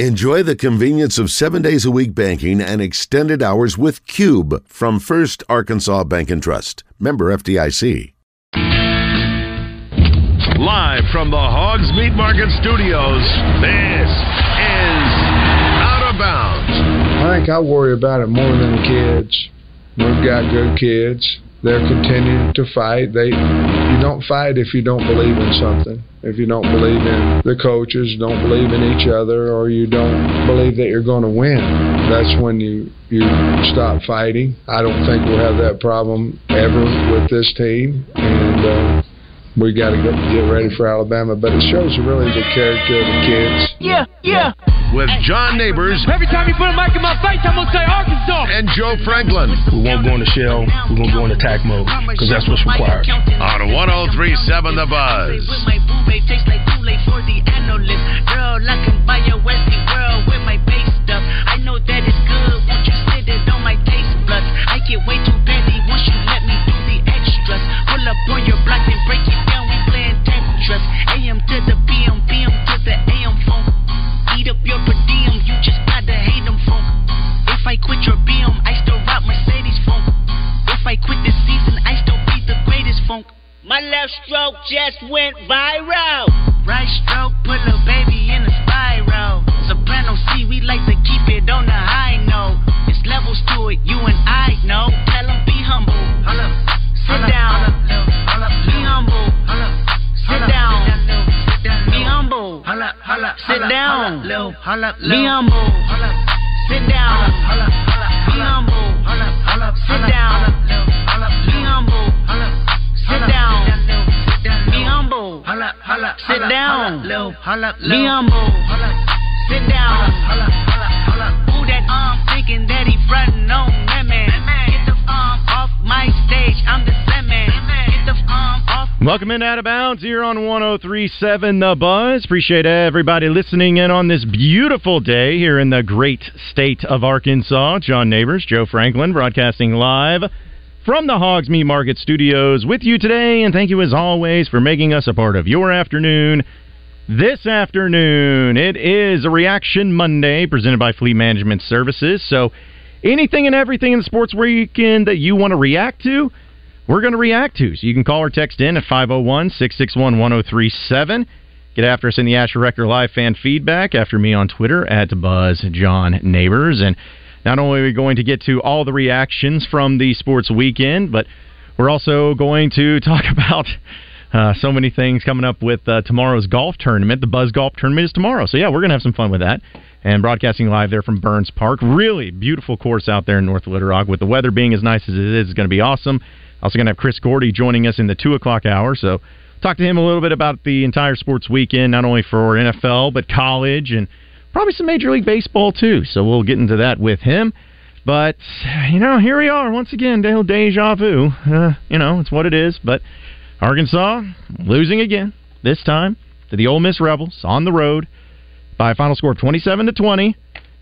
Enjoy the convenience of seven days a week banking and extended hours with Cube from First Arkansas Bank and Trust. Member FDIC. Live from the Hogs Meat Market Studios, this is Out of Bounds. I think I worry about it more than the kids. We've got good kids. They're continuing to fight. They, you don't fight if you don't believe in something if you don't believe in the coaches, don't believe in each other, or you don't believe that you're going to win. That's when you you stop fighting. I don't think we'll have that problem ever with this team, and uh, we got to get ready for Alabama. But it shows a really the character of the kids. Yeah, yeah. With John Neighbors. Every time you put a mic in my face, I'm gonna say Arkansas. And Joe Franklin. We won't go into shell. We're gonna go into attack mode because that's what's required. On 103.7 The Buzz. Up on your block and break it down. We playing Tetris. AM to the PM, PM to the AM phone. Eat up your per diem. You just gotta hate them funk. If I quit your BM, I still rock Mercedes funk. If I quit this season, I still be the greatest funk. My left stroke just went viral. Right stroke put a baby in a spiral. Soprano C, we like to keep it on the high note. It's levels to it, you and I know. Tell them be humble. Sit down. Be humble. Sit down. Sit down Be humble. Sit down. Be humble. Sit down. Be humble. Sit down. Be humble. Sit down. Sit down Be humble. Sit down. Be humble. Sit down. Who that um thinking that he frontin' on stage. I'm the. Welcome in Out of Bounds here on 1037 The Buzz. Appreciate everybody listening in on this beautiful day here in the great state of Arkansas. John Neighbors, Joe Franklin, broadcasting live from the Hogs Market Studios with you today. And thank you as always for making us a part of your afternoon. This afternoon, it is a Reaction Monday presented by Fleet Management Services. So, anything and everything in the sports weekend that you want to react to, we're going to react to. So, you can call or text in at 501 661 1037. Get after us in the Asher Record Live fan feedback after me on Twitter at Buzz John Neighbors. And not only are we going to get to all the reactions from the sports weekend, but we're also going to talk about uh, so many things coming up with uh, tomorrow's golf tournament. The Buzz Golf Tournament is tomorrow. So, yeah, we're going to have some fun with that. And broadcasting live there from Burns Park. Really beautiful course out there in North Little Rock. With the weather being as nice as it is, it's going to be awesome. Also, going to have Chris Gordy joining us in the 2 o'clock hour. So, talk to him a little bit about the entire sports weekend, not only for NFL, but college and probably some Major League Baseball, too. So, we'll get into that with him. But, you know, here we are once again, deja vu. Uh, you know, it's what it is. But Arkansas losing again, this time to the Ole Miss Rebels on the road by a final score of 27 to 20.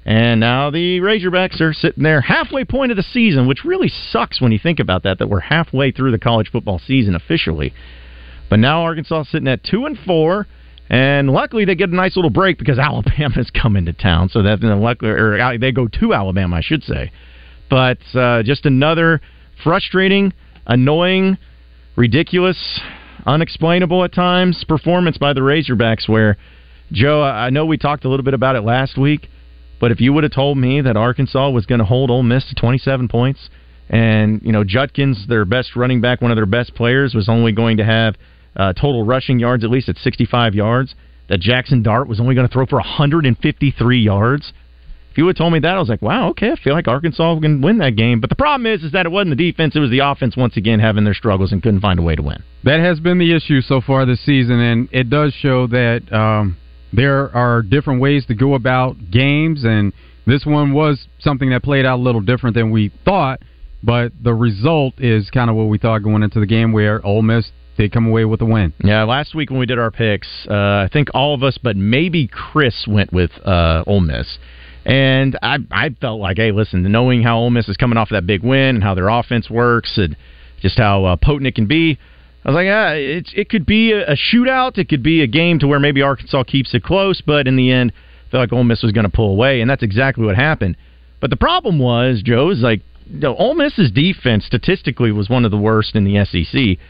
And now the Razorbacks are sitting there halfway point of the season, which really sucks when you think about that, that we're halfway through the college football season officially. But now Arkansas sitting at 2 and 4. And luckily, they get a nice little break because Alabama's coming to town. So that luckily, or they go to Alabama, I should say. But uh, just another frustrating, annoying, ridiculous, unexplainable at times performance by the Razorbacks. Where Joe, I know we talked a little bit about it last week, but if you would have told me that Arkansas was going to hold Ole Miss to 27 points, and you know Judkins, their best running back, one of their best players, was only going to have uh, total rushing yards at least at 65 yards. That Jaxson Dart was only going to throw for 153 yards. If you would have told me that, I was like, wow, okay, I feel like Arkansas can win that game. But the problem is, is that it wasn't the defense; it was the offense once again having their struggles and couldn't find a way to win. That has been the issue so far this season, and it does show that um, there are different ways to go about games, and this one was something that played out a little different than we thought. But the result is kind of what we thought going into the game, where Ole Miss they come away with a win. Yeah, last week when we did our picks, uh, I think all of us, but maybe Chris went with uh, Ole Miss. And I, I felt like, hey, listen, knowing how Ole Miss is coming off that big win and how their offense works and just how uh, potent it can be, I was like, yeah, it, it could be a, a shootout. It could be a game to where maybe Arkansas keeps it close, but in the end, I felt like Ole Miss was going to pull away, and that's exactly what happened. But the problem was, Joe, is like you know, Ole Miss's defense statistically was one of the worst in the SEC.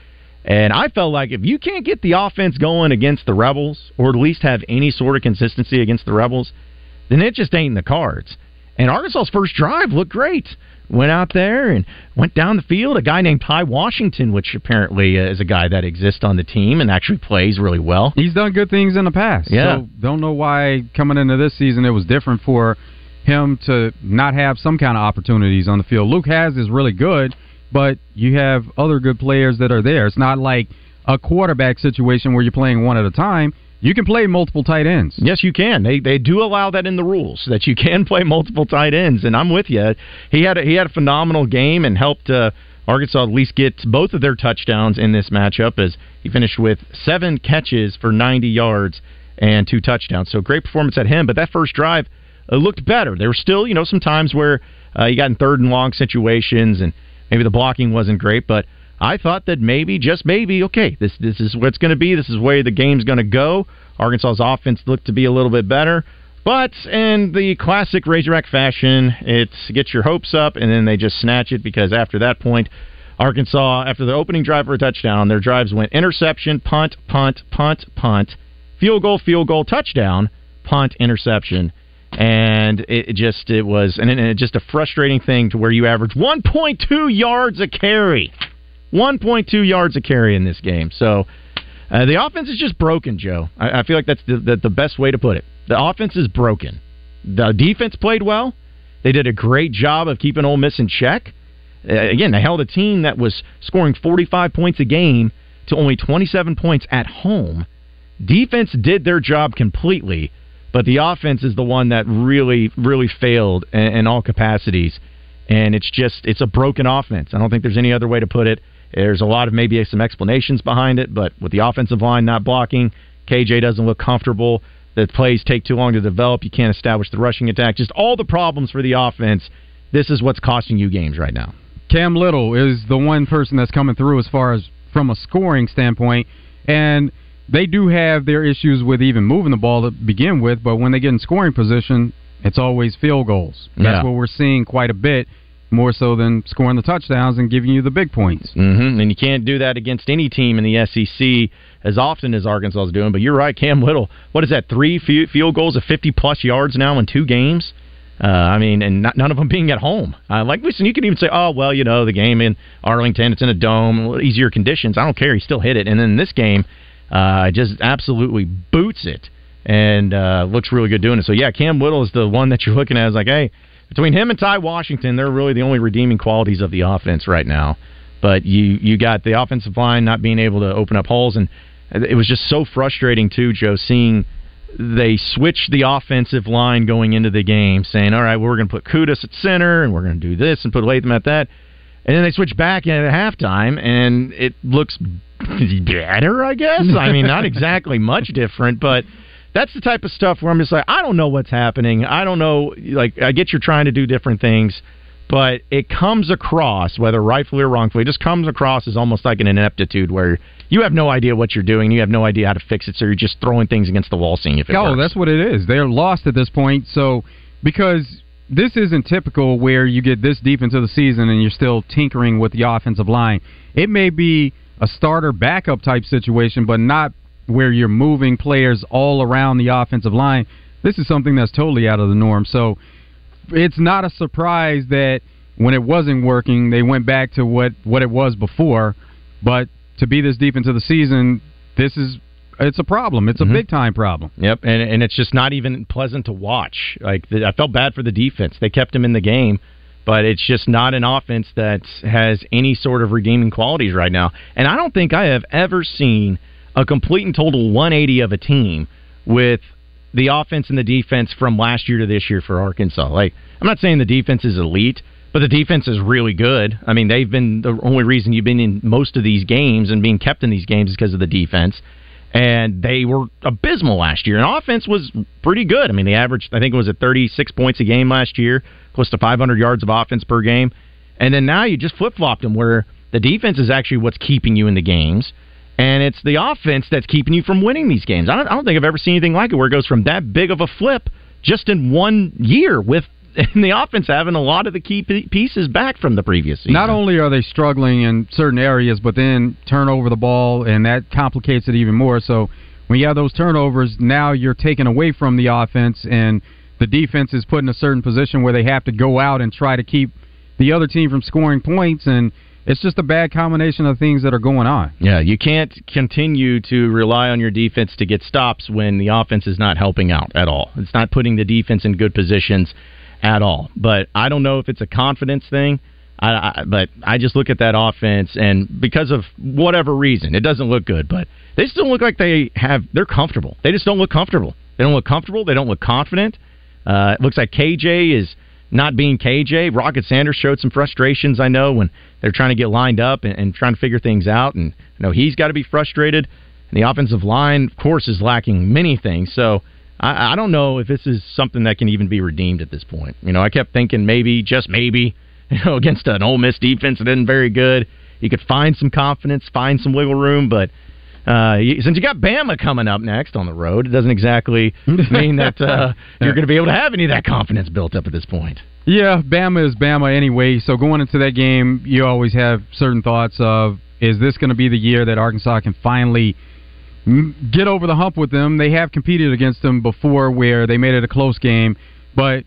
And I felt like if you can't get the offense going against the Rebels, or at least have any sort of consistency against the Rebels, then it just ain't in the cards. And Arkansas's first drive looked great. Went out there and went down the field. A guy named Ty Washington, which apparently uh, is a guy that exists on the team and actually plays really well. He's done good things in the past. Yeah. So don't know why coming into this season it was different for him to not have some kind of opportunities on the field. Luke Hasz is really good, but you have other good players that are there. It's not like a quarterback situation where you're playing one at a time. You can play multiple tight ends. Yes, you can. They they do allow that in the rules that you can play multiple tight ends, and I'm with you. He had a, he had a phenomenal game and helped uh, Arkansas at least get both of their touchdowns in this matchup as he finished with seven catches for 90 yards and two touchdowns. So great performance at him. But that first drive uh, looked better. There were still you know some times where uh, you got in third and long situations and maybe the blocking wasn't great, but I thought that maybe, just maybe, okay, this this is what's going to be. This is where the game's going to go. Arkansas's offense looked to be a little bit better, but in the classic Razorback fashion, it gets your hopes up and then they just snatch it because after that point, Arkansas, after the opening drive for a touchdown, their drives went interception, punt, punt, punt, punt, field goal, field goal, touchdown, punt, interception and it just it was and it, just a frustrating thing to where you average 1.2 yards a carry, 1.2 yards a carry in this game. So uh, the offense is just broken, Joe. I, I feel like that's the, the, the best way to put it. The offense is broken. The defense played well. They did a great job of keeping Ole Miss in check. Uh, again, they held a team that was scoring 45 points a game to only 27 points at home. Defense did their job completely but the offense is the one that really, really failed in, in all capacities. And it's just, it's a broken offense. I don't think there's any other way to put it. There's a lot of maybe some explanations behind it, but with the offensive line not blocking, KJ doesn't look comfortable. The plays take too long to develop. You can't establish the rushing attack. Just all the problems for the offense. This is what's costing you games right now. Cam Little is the one person that's coming through as far as from a scoring standpoint. And they do have their issues with even moving the ball to begin with, but when they get in scoring position, it's always field goals. That's Yeah. what we're seeing quite a bit, more so than scoring the touchdowns and giving you the big points. Mm-hmm. And you can't do that against any team in the SEC as often as Arkansas is doing. But you're right, Cam Little. What is that? Three field goals of 50 plus yards now in two games. Uh, I mean, and not, none of them being at home. Uh, like, listen, you can even say, oh, well, you know, the game in Arlington, it's in a dome, easier conditions. I don't care. He still hit it. And then this game, uh, just absolutely boots it and uh, looks really good doing it. So, yeah, Cam Little is the one that you're looking at as like, hey, between him and Ty Washington, they're really the only redeeming qualities of the offense right now. But you you got the offensive line not being able to open up holes, and it was just so frustrating too, Joe, seeing they switch the offensive line going into the game, saying, "All right, we're going to put Kutas at center, and we're going to do this, and put Latham at that." And then they switch back at halftime, and it looks better, I guess. I mean, not exactly much different, but that's the type of stuff where I'm just like, I don't know what's happening. I don't know. Like, I get you're trying to do different things, but it comes across, whether rightfully or wrongfully, it just comes across as almost like an ineptitude where you have no idea what you're doing. You have no idea how to fix it, so you're just throwing things against the wall, seeing if it oh, works. that's what it is. They're lost at this point. So because this isn't typical where you get this deep into the season and you're still tinkering with the offensive line. It may be a starter backup type situation, but not where you're moving players all around the offensive line. This is something that's totally out of the norm. So it's not a surprise that when it wasn't working, they went back to what what it was before. But to be this deep into the season, this is it's a problem. It's a Mhm. big time problem. Yep, and and it's just not even pleasant to watch. Like the, I felt bad for the defense; they kept him in the game, but it's just not an offense that has any sort of redeeming qualities right now. And I don't think I have ever seen a complete and total 180 of a team with the offense and the defense from last year to this year for Arkansas. Like I'm not saying the defense is elite, but the defense is really good. I mean, they've been the only reason you've been in most of these games and being kept in these games is because of the defense and they were abysmal last year. And offense was pretty good. I mean, they averaged, I think it was at 36 points a game last year, close to 500 yards of offense per game. And then now you just flip flopped them where the defense is actually what's keeping you in the games. And it's the offense that's keeping you from winning these games. I don't, I don't think I've ever seen anything like it where it goes from that big of a flip just in one year with the offense having a lot of the key pieces back from the previous season. Not only are they struggling in certain areas, but then turn over the ball, and that complicates it even more. So when you have those turnovers, now you're taken away from the offense, and the defense is put in a certain position where they have to go out and try to keep the other team from scoring points and it's just a bad combination of things that are going on. Yeah, you can't continue to rely on your defense to get stops when the offense is not helping out at all. It's not putting the defense in good positions at all. But I don't know if it's a confidence thing. I, I, but I just look at that offense, and because of whatever reason, it doesn't look good. But they still look like they have. They're comfortable. They just don't look comfortable. They don't look comfortable. They don't look confident. Uh, it looks like KJ is not being KJ. Rocket Sanders showed some frustrations, I know, when they're trying to get lined up and, and trying to figure things out. And I know he's got to be frustrated. And the offensive line, of course, is lacking many things. So I, I don't know if this is something that can even be redeemed at this point. You know, I kept thinking maybe, just maybe, you know, against an Ole Miss defense that isn't very good, you could find some confidence, find some wiggle room, but – uh, since you got Bama coming up next on the road, it doesn't exactly mean that uh, you're going to be able to have any of that confidence built up at this point. Yeah, Bama is Bama anyway. So going into that game, you always have certain thoughts of is this going to be the year that Arkansas can finally get over the hump with them? They have competed against them before where they made it a close game, but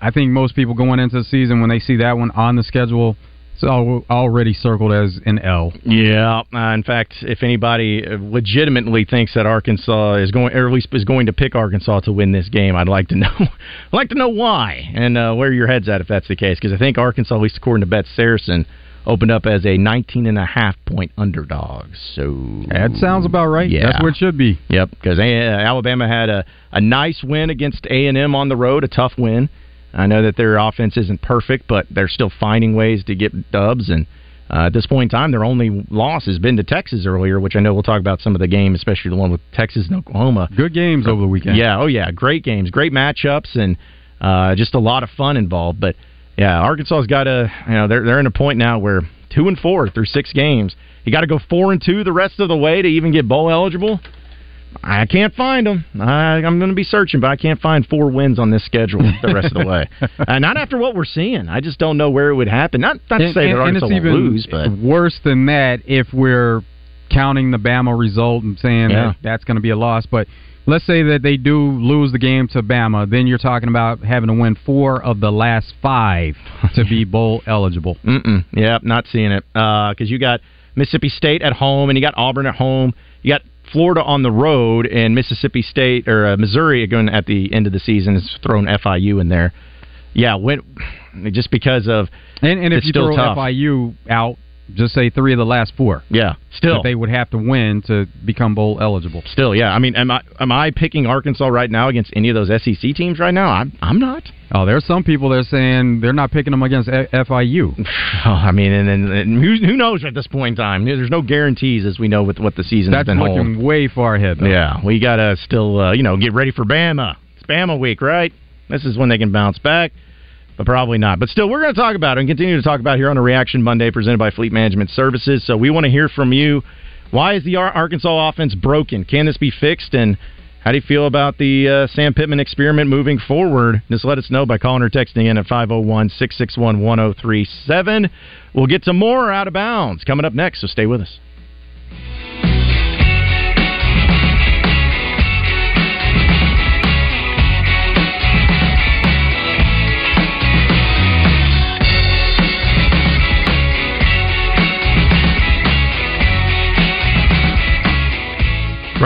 I think most people going into the season when they see that one on the schedule it's already circled as an L. Yeah. Uh, in fact, if anybody legitimately thinks that Arkansas is going, or at least is going to pick Arkansas to win this game, I'd like to know. I'd like to know why and uh, where your head's at if that's the case. Because I think Arkansas, at least according to Bet Saracen, opened up as a 19 and a half point underdog. So that sounds about right. Yeah, that's where it should be. Yep. Because Alabama had a a nice win against A and M on the road, a tough win. I know that their offense isn't perfect, but they're still finding ways to get dubs. And uh, at this point in time, their only loss has been to Texas earlier, which I know we'll talk about some of the game, especially the one with Texas and Oklahoma. Good games over the weekend. Yeah, oh yeah, great games, great matchups, and uh, just a lot of fun involved. But yeah, Arkansas's got to, you know, they're they're in a point now where two and four through six games. You got to go four and two the rest of the way to even get bowl eligible. I can't find them. I, am going to be searching, but I can't find four wins on this schedule the rest of the way. Uh, not after what we're seeing. I just don't know where it would happen. Not, not to say and, that Arkansas will lose, but worse than that if we're counting the Bama result and saying yeah. that that's going to be a loss. But let's say that they do lose the game to Bama, then you're talking about having to win four of the last five to be bowl eligible. Mm-mm. Yeah, not seeing it because uh, you got Mississippi State at home and you got Auburn at home. You got Florida on the road and Mississippi State or uh, Missouri going at the end of the season has thrown FIU in there. Yeah, when, just because of and, and if you throw tough. FIU out, just say three of the last four. Yeah, still they would have to win to become bowl eligible. Still, yeah. I mean, am I am I picking Arkansas right now against any of those SEC teams right now? I'm I'm not. Oh, there's some people that are saying they're not picking them against FIU. Oh, I mean, and, and, and who, who knows at this point in time? There's no guarantees as we know with what the season That's has been looking hold. way far ahead. Though. Yeah, we gotta still uh, you know get ready for Bama. It's Bama week, right? This is when they can bounce back but probably not. But still, we're going to talk about it and continue to talk about here on a Reaction Monday presented by Fleet Management Services. So we want to hear from you. Why is the Arkansas offense broken? Can this be fixed? And how do you feel about the uh, Sam Pittman experiment moving forward? Just let us know by calling or texting in at 501 661 1037. We'll get some more out of bounds coming up next, so stay with us.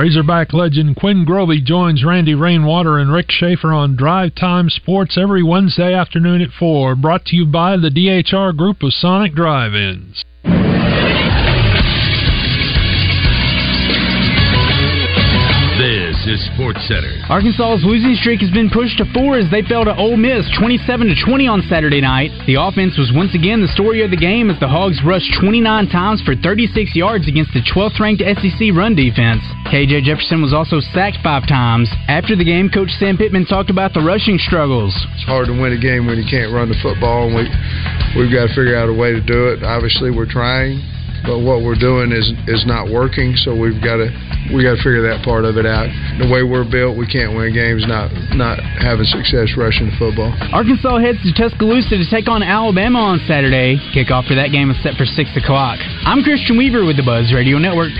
Razorback legend Quinn Grovey joins Randy Rainwater and Rick Schaefer on Drive Time Sports every Wednesday afternoon at 4. Brought to you by the DHR Group of Sonic Drive-Ins. Is Sports Center. Arkansas's losing streak has been pushed to four as they fell to Ole Miss 27 to 20 on Saturday night. The offense was once again the story of the game as the Hogs rushed 29 times for 36 yards against the 12th ranked SEC run defense. KJ Jefferson was also sacked five times. After the game, Coach Sam Pittman talked about the rushing struggles. It's hard to win a game when you can't run the football, and we we've got to figure out a way to do it. Obviously, we're trying but what we're doing is is not working. So we've got to we got to figure that part of it out. The way we're built, we can't win games not not having success rushing the football. Arkansas heads to Tuscaloosa to take on Alabama on Saturday. Kickoff for that game is set for 6 o'clock. I'm Christian Weaver with the Buzz Radio Network.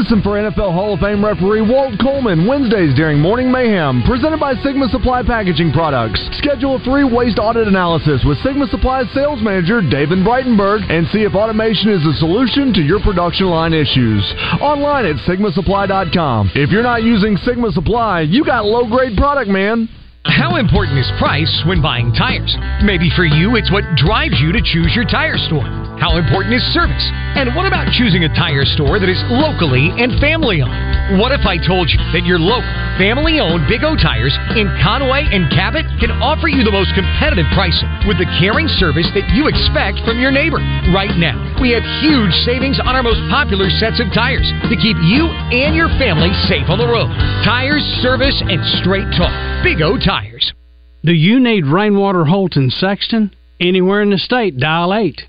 Listen for NFL Hall of Fame referee Walt Coleman Wednesdays during Morning Mayhem, presented by Sigma Supply Packaging Products. Schedule a free waste audit analysis with Sigma Supply's sales manager David Breitenberg and see if automation is the solution to your production line issues. Online at sigmasupply.com. If you're not using Sigma Supply, you got low grade product, man. How important is price when buying tires? Maybe for you, it's what drives you to choose your tire store. How important is service? And what about choosing a tire store that is locally and family owned? What if I told you that your local, family owned Big O Tires in Conway and Cabot can offer you the most competitive pricing with the caring service that you expect from your neighbor? Right now, we have huge savings on our most popular sets of tires to keep you and your family safe on the road. Tires, service, and straight talk. Big O Tires. Do you need rainwater Holt Holton Sexton? Anywhere in the state, dial 8.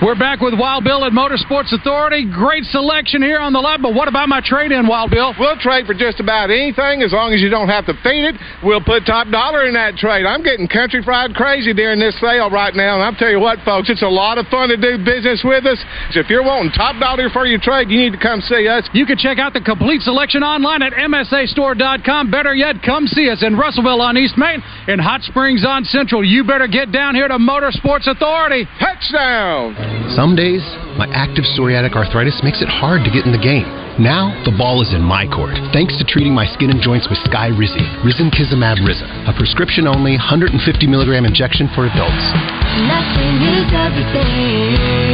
We're back with Wild Bill at Motorsports Authority. Great selection here on the lot, but what about my trade in, Wild Bill? We'll trade for just about anything as long as you don't have to feed it. We'll put top dollar in that trade. I'm getting country fried crazy during this sale right now, and I'll tell you what, folks, it's a lot of fun to do business with us. So if you're wanting top dollar for your trade, you need to come see us. You can check out the complete selection online at MSAstore.com. Better yet, come see us in Russellville on East Main and Hot Springs on Central. You better get down here to Motorsports Authority. Touchdown! Some days, my active psoriatic arthritis makes it hard to get in the game. Now, the ball is in my court, thanks to treating my skin and joints with Skyrizi, Risankizumab Riza, a prescription only 150 milligram injection for adults. Nothing is everything.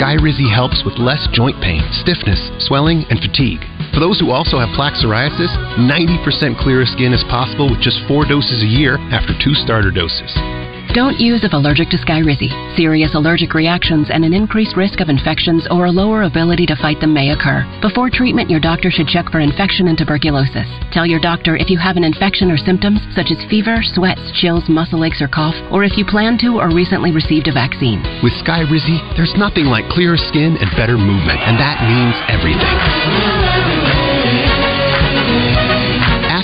Skyrizi helps with less joint pain, stiffness, swelling, and fatigue. For those who also have plaque psoriasis, 90% clearer skin is possible with just four doses a year after two starter doses. Don't use if allergic to Skyrizi. Serious allergic reactions and an increased risk of infections or a lower ability to fight them may occur. Before treatment, your doctor should check for infection and tuberculosis. Tell your doctor if you have an infection or symptoms such as fever, sweats, chills, muscle aches, or cough, or if you plan to or recently received a vaccine. With Skyrizi, there's nothing like clearer skin and better movement, and that means everything.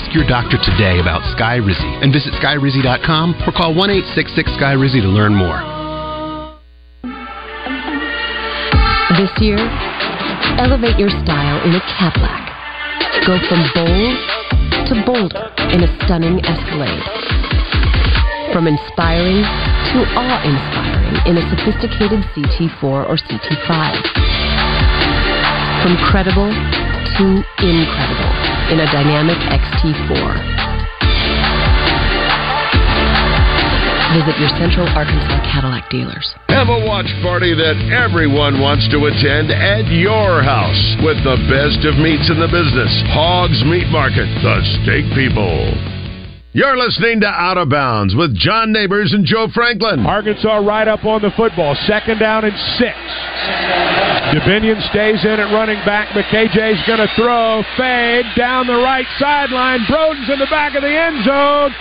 Ask your doctor today about Skyrizi and visit skyrizi.com or call 1 866 Sky to learn more. This year, elevate your style in a Cadillac. Go from bold to bolder in a stunning Escalade. From inspiring to awe-inspiring in a sophisticated CT4 or CT5. From credible to incredible in a dynamic XT4. Visit your Central Arkansas Cadillac dealers. Have a watch party that everyone wants to attend at your house with the best of meats in the business. Hogs Meat Market, the steak people. You're listening to Out of Bounds with John Neighbors and Joe Franklin. Arkansas right up on the football. Second down and six. Dominique stays in at running back, but KJ's going to throw. Fade down the right sideline. Broden's in the back of the end zone.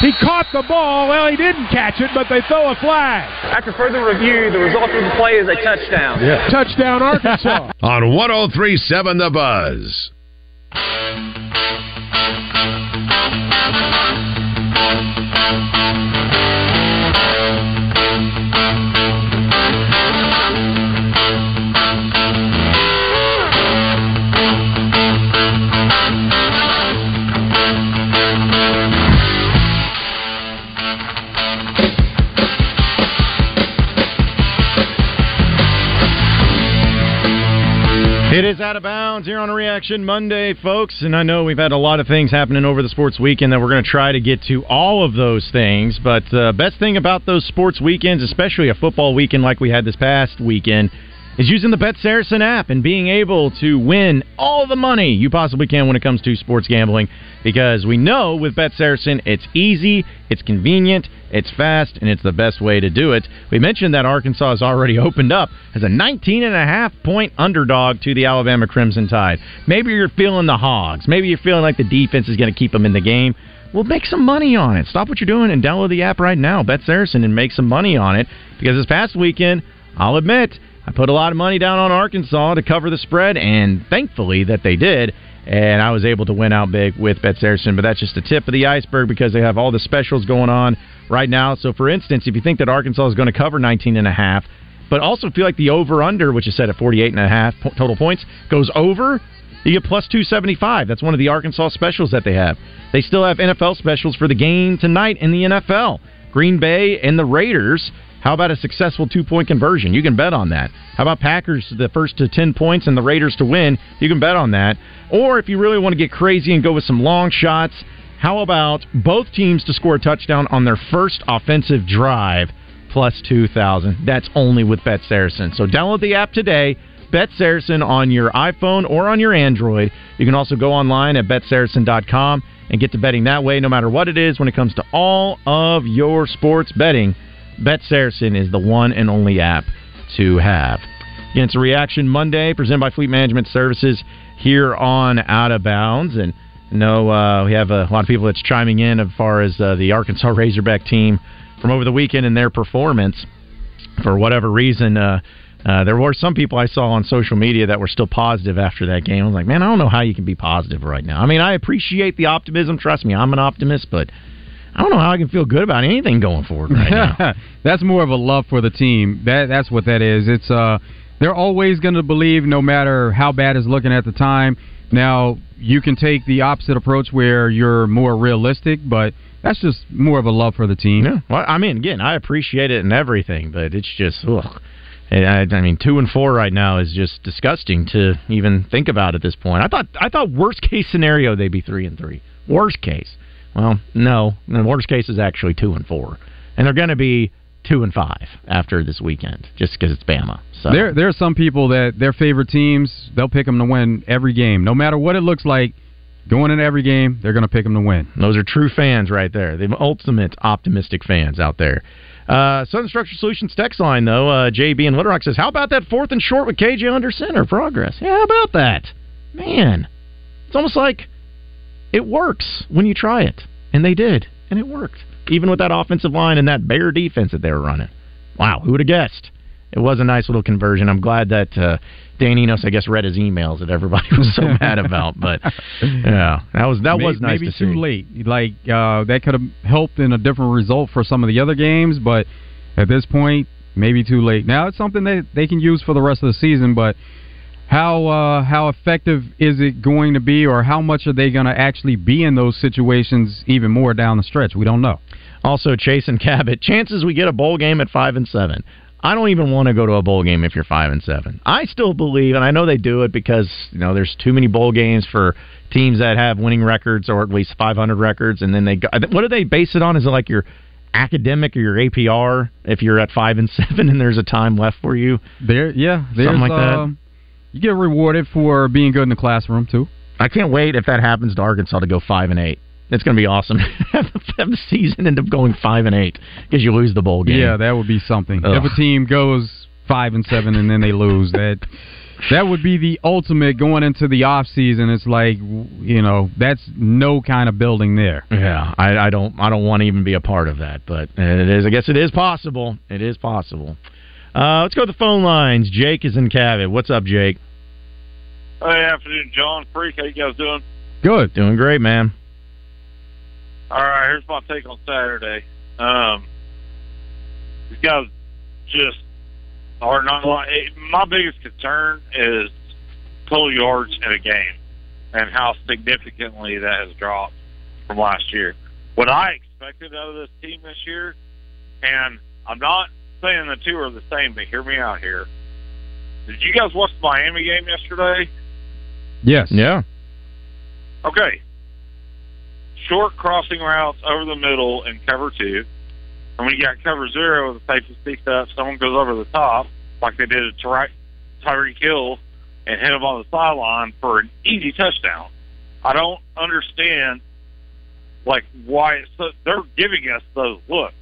He caught the ball. Well, he didn't catch it, but they throw a flag. After further review, the result of the play is a touchdown. Yeah. Touchdown, Arkansas. On 1037 The Buzz. It is out of bounds. Here on Reaction Monday, folks. And I know we've had a lot of things happening over the sports weekend that we're going to try to get to all of those things. But the best thing about those sports weekends, especially a football weekend like we had this past weekend, is using the Bet Saracen app and being able to win all the money you possibly can when it comes to sports gambling. Because we know with Bet Saracen, it's easy, it's convenient, it's fast, and it's the best way to do it. We mentioned that Arkansas has already opened up as a 19 and a half point underdog to the Alabama Crimson Tide. Maybe you're feeling the hogs. Maybe you're feeling like the defense is going to keep them in the game. Well, make some money on it. Stop what you're doing and download the app right now, Bet Saracen, and make some money on it. Because this past weekend, I'll admit, I put a lot of money down on Arkansas to cover the spread, and thankfully that they did. And I was able to win out big with Bet Saracen, but that's just the tip of the iceberg because they have all the specials going on right now. So, for instance, if you think that Arkansas is going to cover 19 and a half, but also feel like the over under, which is set at 48 and a half total points, goes over, you get plus 275. That's one of the Arkansas specials that they have. They still have NFL specials for the game tonight in the NFL. Green Bay and the Raiders. How about a successful two point conversion? You can bet on that. How about Packers the first to 10 points and the Raiders to win? You can bet on that. Or if you really want to get crazy and go with some long shots, how about both teams to score a touchdown on their first offensive drive plus 2,000? That's only with Bet Saracen. So download the app today. Bet Saracen on your iPhone or on your Android. You can also go online at betsaracen.com and get to betting that way no matter what it is when it comes to all of your sports betting. Bet Saracen is the one and only app to have. Again, it's a Reaction Monday presented by Fleet Management Services here on Out of Bounds. And no, uh, we have a lot of people that's chiming in as far as uh, the Arkansas Razorback team from over the weekend and their performance. For whatever reason, uh, uh, there were some people I saw on social media that were still positive after that game. I was like, man, I don't know how you can be positive right now. I mean, I appreciate the optimism. Trust me, I'm an optimist, but I don't know how I can feel good about anything going forward right now. that's more of a love for the team. That that's what that is. It's uh they're always going to believe no matter how bad it's looking at the time. Now, you can take the opposite approach where you're more realistic, but that's just more of a love for the team. Yeah. Well, I mean, again, I appreciate it and everything, but it's just ugh. I, I mean, two and four right now is just disgusting to even think about at this point. I thought I thought worst case scenario they'd be three and three. Worst case. Well, no. The worst case is actually two and four, and they're going to be two and five after this weekend, just because it's Bama. So there, there are some people that their favorite teams, they'll pick them to win every game, no matter what it looks like. Going in every game, they're going to pick them to win. Those are true fans right there. The ultimate optimistic fans out there. Uh, Southern Structure Solutions text line, though, uh, JB and Little Rock says, How about that fourth and short with KJ under center? Progress. Yeah, how about that? Man, it's almost like it works when you try it. And they did. And it worked. Even with that offensive line and that bear defense that they were running. Wow, who would have guessed? It was a nice little conversion. I'm glad that uh, Dan Enos, I guess, read his emails that everybody was so mad about. But yeah, that was that maybe, was nice maybe to too see. late. Like uh, that could have helped in a different result for some of the other games, but at this point, maybe too late. Now it's something that they can use for the rest of the season, but how uh, how effective is it going to be, or how much are they going to actually be in those situations even more down the stretch? We don't know. Also, Chase and Cabot, chances we get a bowl game at five and seven. I don't even want to go to a bowl game if you're five and seven. I still believe, and I know they do it because you know there's too many bowl games for teams that have winning records or at least 500 records, and then they go, what do they base it on? Is it like your academic or your APR if you're at five and seven and there's a time left for you? There, yeah, there's, something like that. um, you get rewarded for being good in the classroom too. I can't wait if that happens to Arkansas to go five and eight. It's going to be awesome. have the season end up going five and eight because you lose the bowl game. Yeah, that would be something. Ugh. If a team goes five and seven and then they lose, that that would be the ultimate going into the off season. It's like you know that's no kind of building there. Yeah, I, I don't I don't want to even be a part of that, but it is. I guess it is possible. It is possible. Uh, let's go to the phone lines. Jake is in Cabot. What's up, Jake? Hey, afternoon, John. Freak, how you guys doing? Good, doing great, man. All right, here's my take on Saturday. Um, these guys just are not like. My biggest concern is total yards in a game and how significantly that has dropped from last year. What I expected out of this team this year, and I'm not saying the two are the same, but hear me out here. Did you guys watch the Miami game yesterday? Yes. Yeah. Okay. Short crossing routes over the middle in cover two. And when you got cover zero, the safety speaks up, someone goes over the top, like they did to Ty- Tyreek Hill, and hit him on the sideline for an easy touchdown. I don't understand, like, why it's so, they're giving us those looks.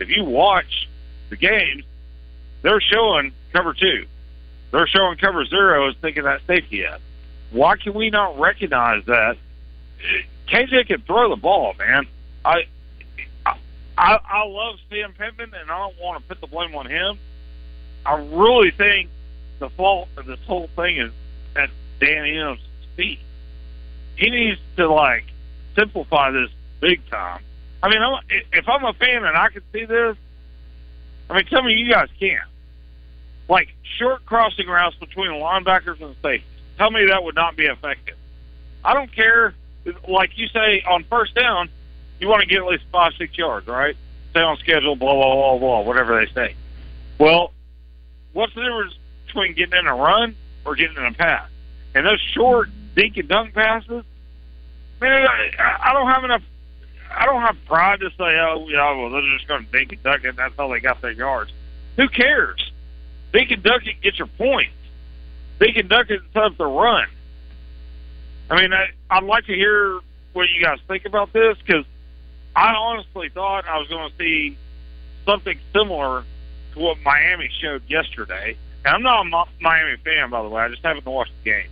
If you watch the games, they're showing cover two. They're showing cover zero as thinking that safety is. Why can we not recognize that? KJ can throw the ball, man. I I, I love Sam Pittman, and I don't want to put the blame on him. I really think the fault of this whole thing is at Dan Enos' feet. He needs to like simplify this big time. I mean, I'm, if I'm a fan and I can see this, I mean, tell me you guys can't. Like short crossing routes between the linebackers and the safeties. Tell me that would not be effective. I don't care. Like you say on first down, you want to get at least five, six yards, right? Stay on schedule, blah, blah, blah, blah, whatever they say. Well, what's the difference between getting in a run or getting in a pass? And those short dink and dunk passes, man, I don't have enough. I don't have pride to say, oh, yeah, well, they're just going to dink and it. And that's how they got their yards. Who cares? Dink and dunk it, get your points. Dink and dunk it, set up the run. I mean, I, I'd like to hear what you guys think about this because I honestly thought I was going to see something similar to what Miami showed yesterday. And I'm not a Miami fan, by the way. I just haven't watched the game.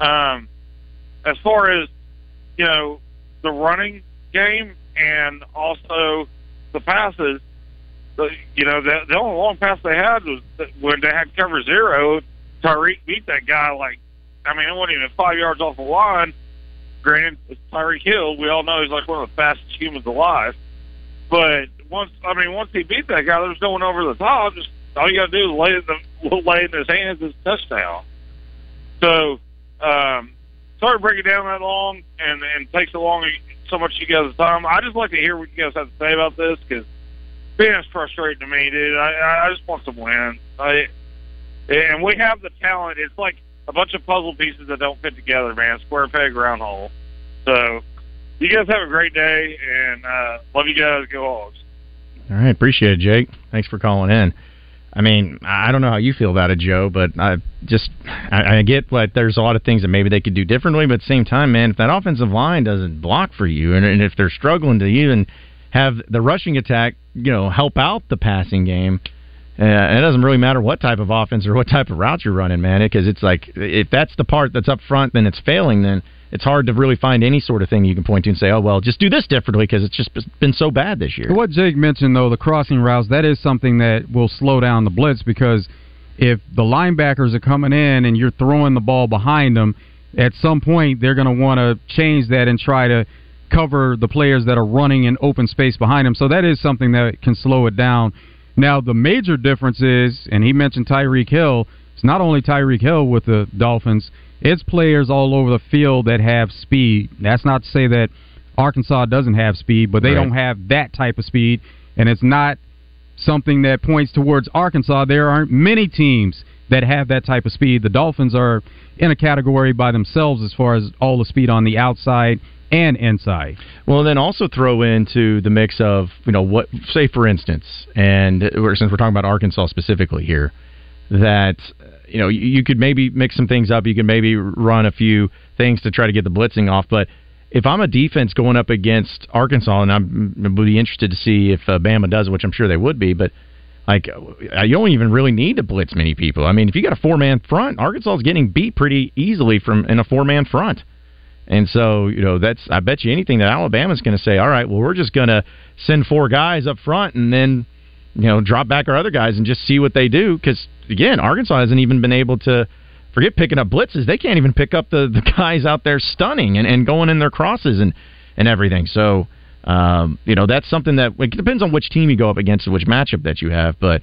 Um, as far as you know, the running game and also the passes. You know, the, the only long pass they had was when they had cover zero. Tyreek beat that guy like, I mean, it wasn't even five yards off the line. Granted, it's Tyreek Hill. We all know he's like one of the fastest humans alive. But once, I mean, once he beat that guy, there's no one over the top. Just all you got to do is lay the, lay in his hands is touchdown. So, um, sorry to break it down that long and and take so long, so much you guys' time. I just like to hear what you guys have to say about this because being frustrating to me, dude. I I just want some wins. I and we have the talent. It's like a bunch of puzzle pieces that don't fit together, man. Square peg, round hole. So, you guys have a great day, and uh, love you guys. Go Hogs. All right, appreciate it, Jake. Thanks for calling in. I mean, I don't know how you feel about it, Joe, but I just I, I get like there's a lot of things that maybe they could do differently, but at the same time, man, if that offensive line doesn't block for you, and, and if they're struggling to even have the rushing attack, you know, help out the passing game, uh, it doesn't really matter what type of offense or what type of route you're running, man, because it's like if that's the part that's up front, then it's failing. Then it's hard to really find any sort of thing you can point to and say, oh well, just do this differently because it's just been so bad this year. What Jake mentioned though, the crossing routes, that is something that will slow down the blitz because if the linebackers are coming in and you're throwing the ball behind them, at some point they're going to want to change that and try to cover the players that are running in open space behind them. So that is something that can slow it down. Now the major difference is, and he mentioned Tyreek Hill. It's not only Tyreek Hill with the Dolphins it's players all over the field that have speed. That's not to say that Arkansas doesn't have speed, but they right. don't have that type of speed, and it's not something that points towards Arkansas. There aren't many teams that have that type of speed. The Dolphins are in a category by themselves as far as all the speed on the outside and inside. Well, then also throw into the mix of you know what, say for instance, and since we're talking about Arkansas specifically here, that you know, you could maybe mix some things up. You could maybe run a few things to try to get the blitzing off. But if I'm a defense going up against Arkansas, and I'm would be interested to see if uh, Bama does, which I'm sure they would be, but like uh, you don't even really need to blitz many people. I mean, if you got a four man front, Arkansas is getting beat pretty easily from in a four man front. And so, you know, that's I bet you anything that Alabama's going to say, all right, well, we're just going to send four guys up front and then you know, drop back our other guys and just see what they do. Because again, Arkansas hasn't even been able to forget picking up blitzes. They can't even pick up the, the guys out there stunning and, and going in their crosses and and everything. So, um, you know, that's something that it depends on which team you go up against and which matchup that you have. But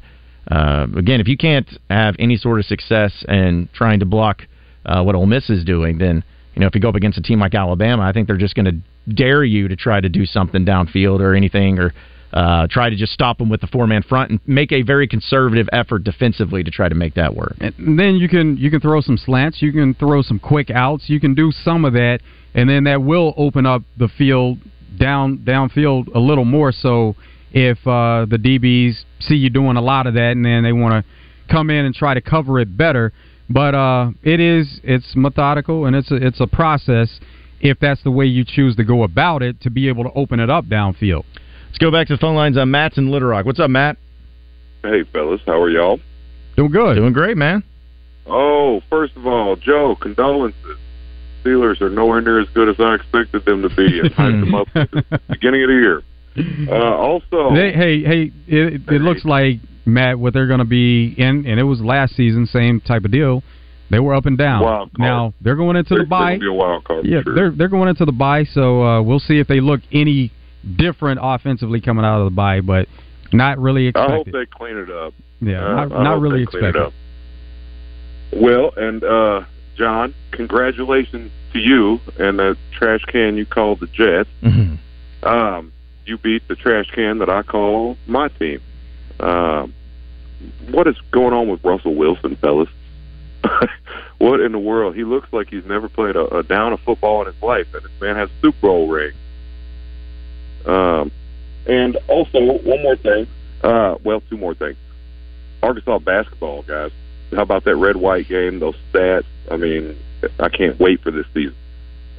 uh, again, if you can't have any sort of success in trying to block uh, what Ole Miss is doing, then you know if you go up against a team like Alabama, I think they're just going to dare you to try to do something downfield or anything or uh, try to just stop them with the four man front and make a very conservative effort defensively to try to make that work. And then you can you can throw some slants, you can throw some quick outs, you can do some of that, and then that will open up the field down downfield a little more. So if uh, the DBs see you doing a lot of that, and then they want to come in and try to cover it better. But uh, it is it's methodical and it's a, it's a process. If that's the way you choose to go about it, to be able to open it up downfield. Let's go back to the phone lines. Uh, Matt's in Little Rock. What's up, Matt? Hey, fellas, how are y'all? Doing good. Doing great, man. Oh, first of all, Joe, condolences. Steelers are nowhere near as good as I expected them to be. I hyped them up at the beginning of the year. Uh, also, They, hey, hey, it, it looks like Matt what they're going to be in, and it was last season, same type of deal. They were up and down. Now they're going into they're, the bye. be a wild card. Yeah, sure. they're they're going into the bye, so uh, we'll see if they look any different offensively coming out of the bye, but not really expected. I hope they clean it up. Yeah, Uh, not, not really expected. Well, and uh, John, congratulations to you and the trash can you called the Jets. Mm-hmm. Um, you beat the trash can that I call my team. Um, what is going on with Russell Wilson, fellas? what in the world? He looks like he's never played a, a down of football in his life, and this man has Super Bowl ring. Um, and also one more thing. Uh, well, two more things. Arkansas basketball, guys. How about that red white game? Those stats. I mean, I can't wait for this season.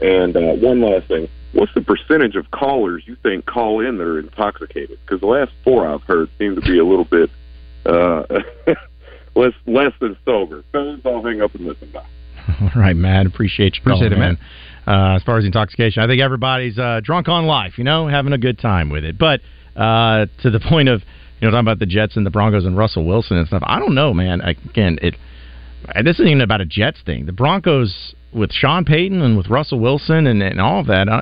And uh, one last thing. What's the percentage of callers you think call in that are intoxicated? Because the last four I've heard seem to be a little bit uh, less less than sober. So I'll hang up and listen. Bye. All right, Matt. Appreciate you. Appreciate calling, it, man. Uh, as far as intoxication, I think everybody's uh, drunk on life. You know, having a good time with it. But uh, to the point of you know talking about the Jets and the Broncos and Russell Wilson and stuff. I don't know, man. Again, it this isn't even about a Jets thing. The Broncos with Sean Payton and with Russell Wilson and, and all of that. I,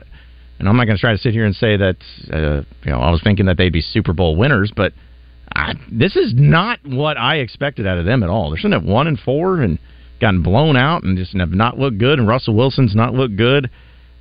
and I'm not going to try to sit here and say that uh, you know I was thinking that they'd be Super Bowl winners, but I, this is not what I expected out of them at all. They're sitting at one and four and gotten blown out and just have not looked good. And Russell Wilson's not looked good.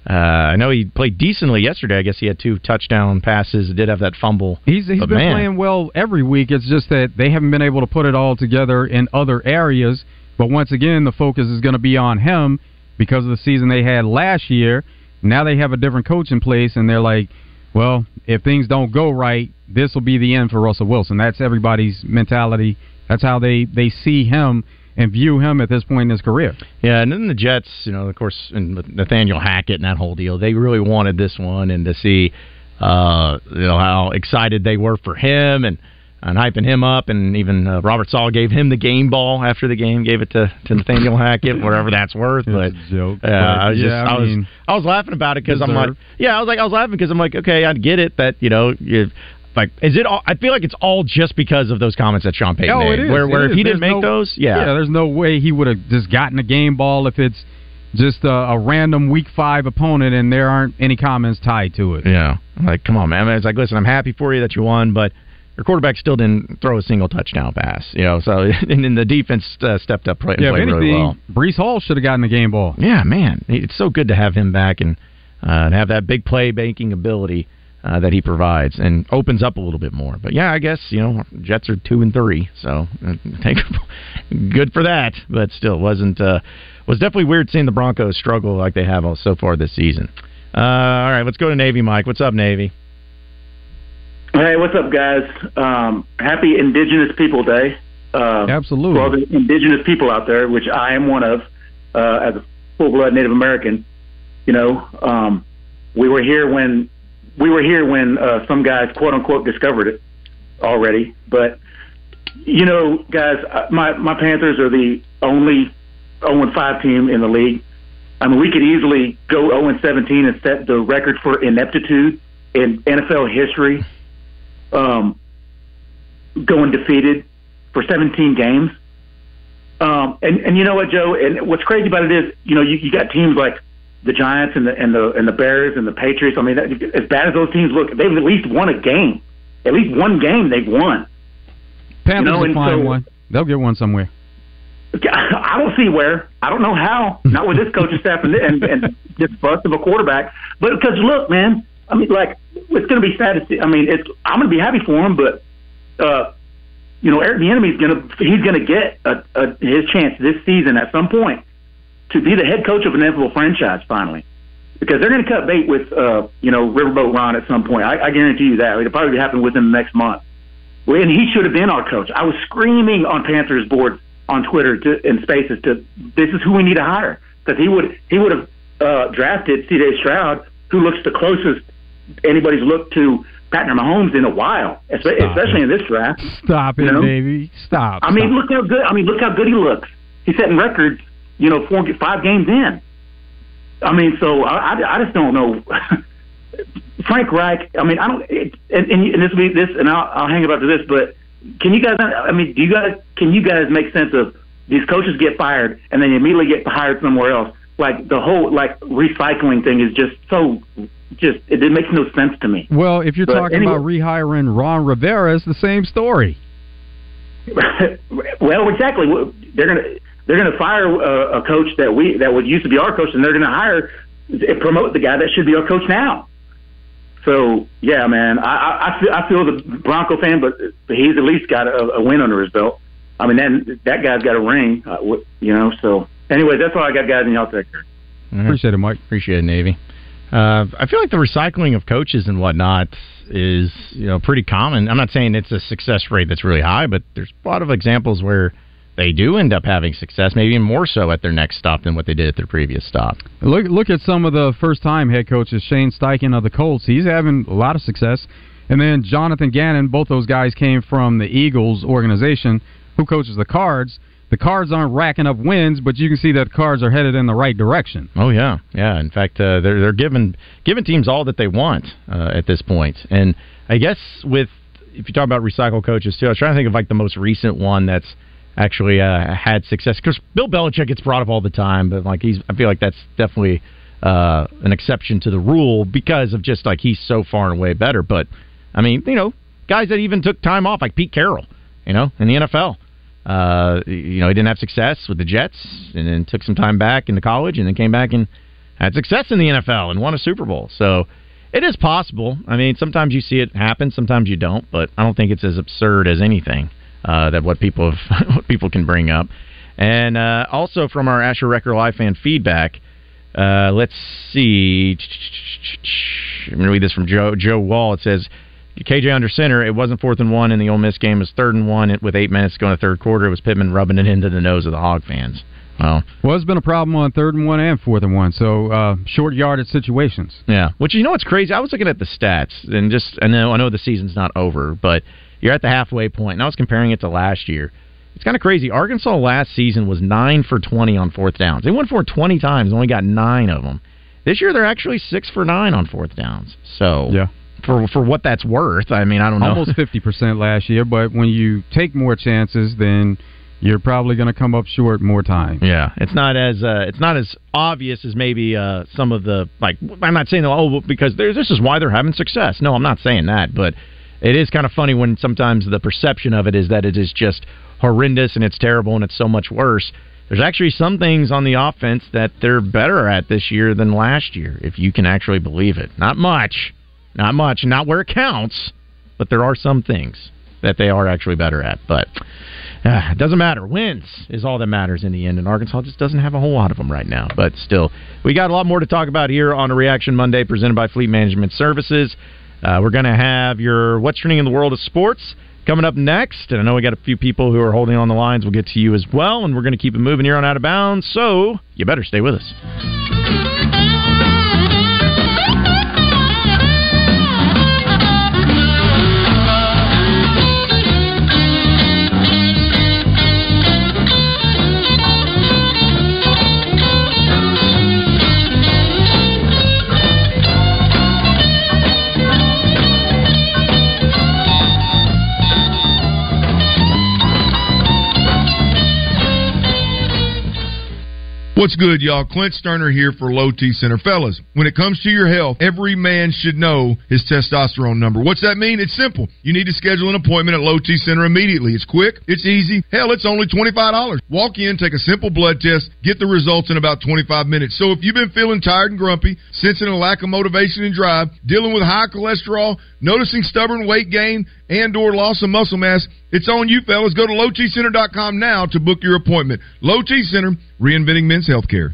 Uh, I know he played decently yesterday. I guess he had two touchdown passes. Did have that fumble. He's he's but been man, playing well every week. It's just that they haven't been able to put it all together in other areas. But once again, the focus is going to be on him because of the season they had last year. Now they have a different coach in place, and they're like, well, if things don't go right, this will be the end for Russell Wilson. That's everybody's mentality. That's how they they see him and view him at this point in his career. Yeah, and then the Jets, you know, of course, and Nathaniel Hackett and that whole deal, they really wanted this one and to see, uh, you know, how excited they were for him and and hyping him up, and even uh, Robert Saleh gave him the game ball after the game, gave it to, to Nathaniel Hackett, whatever that's worth. But joke. yeah, I was yeah, just, I, I was, I was laughing about it because I'm like, yeah, I was like, I was laughing because I'm like, okay, I get it that you know you. Like, is it? All, I feel like it's all just because of those comments that Sean Payton Oh, made. is. Where, where if he didn't make no- those, yeah, there's no way he would have just gotten a game ball if it's just a, a random week five opponent and there aren't any comments tied to it. Yeah. Like, come on, man. It's like, listen, I'm happy for you that you won, but your quarterback still didn't throw a single touchdown pass. You know, so and then the defense uh, stepped up play, and Yeah, played anything, really well. Breece Hall should have gotten the game ball. Yeah, man, it's so good to have him back and uh, and have that big play banking ability uh, that he provides and opens up a little bit more. But yeah, I guess you know Jets are two and three, so uh, take good for that. But still, wasn't uh, was definitely weird seeing the Broncos struggle like they have all- so far this season. Uh, all right, let's go to Navy, Mike. What's up, Navy? Hey, what's up, guys? Um, happy Indigenous People Day. Uh, Absolutely. For all the indigenous people out there, which I am one of, uh, as a full-blood Native American. You know, um, we were here when we were here when uh, some guys, quote unquote, discovered it already. But you know, guys, uh, my my Panthers are the only 0 5 team in the league. I mean, we could easily go 0 17 and set the record for ineptitude in NFL history um, going defeated for 17 games. Um, and and you know what, Joe? And what's crazy about it is, you know, you, you got teams like the Giants and the and the and the Bears and the Patriots. I mean, that, as bad as those teams look, they've at least won a game. At least one game they've won. Panthers You know, will find so- one. They'll get one somewhere. I don't see where. I don't know how. Not with this coaching staff and and, and this bust of a quarterback. But because look, man, I mean, like it's going to be sad to see. I mean, it's I'm going to be happy for him, but uh, you know, Eric Bieniemy's going to he's going to get a, a, his chance this season at some point to be the head coach of an NFL franchise finally, because they're going to cut bait with uh, you know Riverboat Ron at some point. I, I guarantee you that it'll probably happen within the next month. And he should have been our coach. I was screaming on Panthers board on Twitter to, and Spaces to this is who we need to hire because he would he would have uh, drafted C.J. Stroud, who looks the closest anybody's looked to Patrick Mahomes in a while, espe- Stop especially in this draft. Stop it, You know? baby. Stop. I mean, stop. look how good. I mean, look how good he looks. He's setting records. You know, four, five games in. I mean, so I, I, I just don't know. Frank Reich. I mean, I don't. It, and, and and this will be this, and I'll, I'll hang about to this. But can you guys? I mean, do you guys? Can you guys make sense of these coaches get fired and then immediately get hired somewhere else? Like the whole like recycling thing is just so. Just it, it makes no sense to me. Well, if you're But talking anyway- about rehiring Ron Rivera, it's the same story. well, exactly. They're gonna they're gonna fire a, a coach that we that would used to be our coach, and they're gonna hire promote the guy that should be our coach now. So yeah, man, I I, I feel, I feel the Bronco fan, but he's at least got a, a win under his belt. I mean, that that guy's got a ring, uh, you know. So, anyway, that's all I got, guys, and y'all take care. Appreciate it, Mike. Appreciate it, Navy. Uh, I feel like the recycling of coaches and whatnot is you know pretty common. I'm not saying it's a success rate that's really high, but there's a lot of examples where they do end up having success, maybe even more so at their next stop than what they did at their previous stop. Look look at some of the first time head coaches. Shane Steichen of the Colts, he's having a lot of success. And then Jonathan Gannon, both those guys came from the Eagles organization, who coaches the Cards. The Cards aren't racking up wins, but you can see that the Cards are headed in the right direction. Oh yeah, yeah. In fact, uh, they're they're giving giving teams all that they want uh, at this point. And I guess with if you talk about recycle coaches too, I was trying to think of like the most recent one that's actually uh, had success because Bill Belichick gets brought up all the time, but like he's I feel like that's definitely uh, an exception to the rule because of just like he's so far and away better. But I mean, you know, guys that even took time off like Pete Carroll, you know, in the NFL. Uh, you know, he didn't have success with the Jets, and then took some time back into college, and then came back and had success in the NFL and won a Super Bowl. So it is possible. I mean, sometimes you see it happen, sometimes you don't, but I don't think it's as absurd as anything uh, that what people have, what people can bring up. And uh, also from our Asher Record Live fan feedback, uh, let's see. I'm going to read this from Joe Joe Wall. It says. KJ under center. It wasn't fourth and one in the Ole Miss game. It was third and one with eight minutes going to go in the third quarter. It was Pittman rubbing it into the nose of the Hog fans. Well, Well, it's been a problem on third and one and fourth and one, so uh, short yardage situations. Yeah, which you know what's crazy? I was looking at the stats and just I know I know the season's not over, but you're at the halfway point. And I was comparing it to last year. It's kind of crazy. Arkansas last season was nine for twenty on fourth downs. They went for twenty times, only got nine of them. This year they're actually six for nine on fourth downs. So yeah, for for what that's worth, I mean I don't know. Almost fifty percent last year, but when you take more chances, then you're probably going to come up short more time. Yeah, it's not as uh, it's not as obvious as maybe uh, some of the like. I'm not saying oh because there's, this is why they're having success. No, I'm not saying that, but it is kind of funny when sometimes the perception of it is that it is just horrendous and it's terrible and it's so much worse. There's actually some things on the offense that they're better at this year than last year, if you can actually believe it. Not much, not much, not where it counts, but there are some things that they are actually better at. But uh, it doesn't matter. Wins is all that matters in the end, and Arkansas just doesn't have a whole lot of them right now. But still, we got a lot more to talk about here on a Reaction Monday presented by Fleet Management Services. Uh, we're going to have your What's Trending in the World of Sports coming up next. And I know we got a few people who are holding on the lines. We'll get to you as well, and we're going to keep it moving here on Out of Bounds. So you better stay with us. What's good, y'all? Clint Stoerner here for Low T Center. Fellas, when it comes to your health, every man should know his testosterone number. What's that mean? It's simple. You need to schedule an appointment at Low T Center immediately. It's quick, it's easy. Hell, it's only $25. Walk in, take a simple blood test, get the results in about 25 minutes. So if you've been feeling tired and grumpy, sensing a lack of motivation and drive, dealing with high cholesterol, noticing stubborn weight gain, and or loss of muscle mass, it's on you, fellas. Go to lowtcenter.com now to book your appointment. Low T Center, reinventing men's healthcare.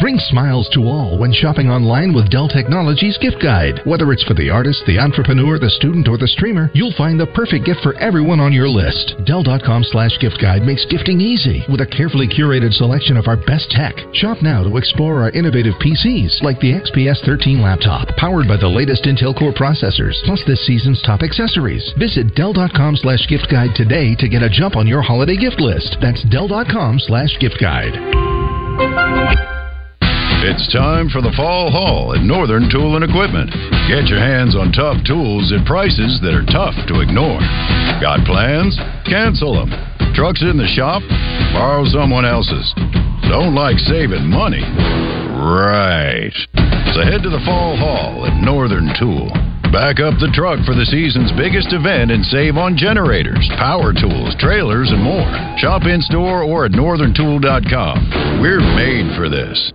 Bring smiles to all when shopping online with Dell Technologies Gift Guide. Whether it's for the artist, the entrepreneur, the student, or the streamer, you'll find the perfect gift for everyone on your list. Dell.com slash gift guide makes gifting easy with a carefully curated selection of our best tech. Shop now to explore our innovative PCs like the XPS 13 laptop, powered by the latest Intel Core processors, plus this season's top accessories. Visit Dell.com slash gift guide today to get a jump on your holiday gift list. That's Dell.com slash gift guide. It's time for the fall haul at Northern Tool and Equipment. Get your hands on tough tools at prices that are tough to ignore. Got plans? Cancel them. Trucks in the shop? Borrow someone else's. Don't like saving money? Right. So head to the fall haul at Northern Tool. Back up the truck for the season's biggest event and save on generators, power tools, trailers, and more. Shop in store or at northerntool.com. We're made for this.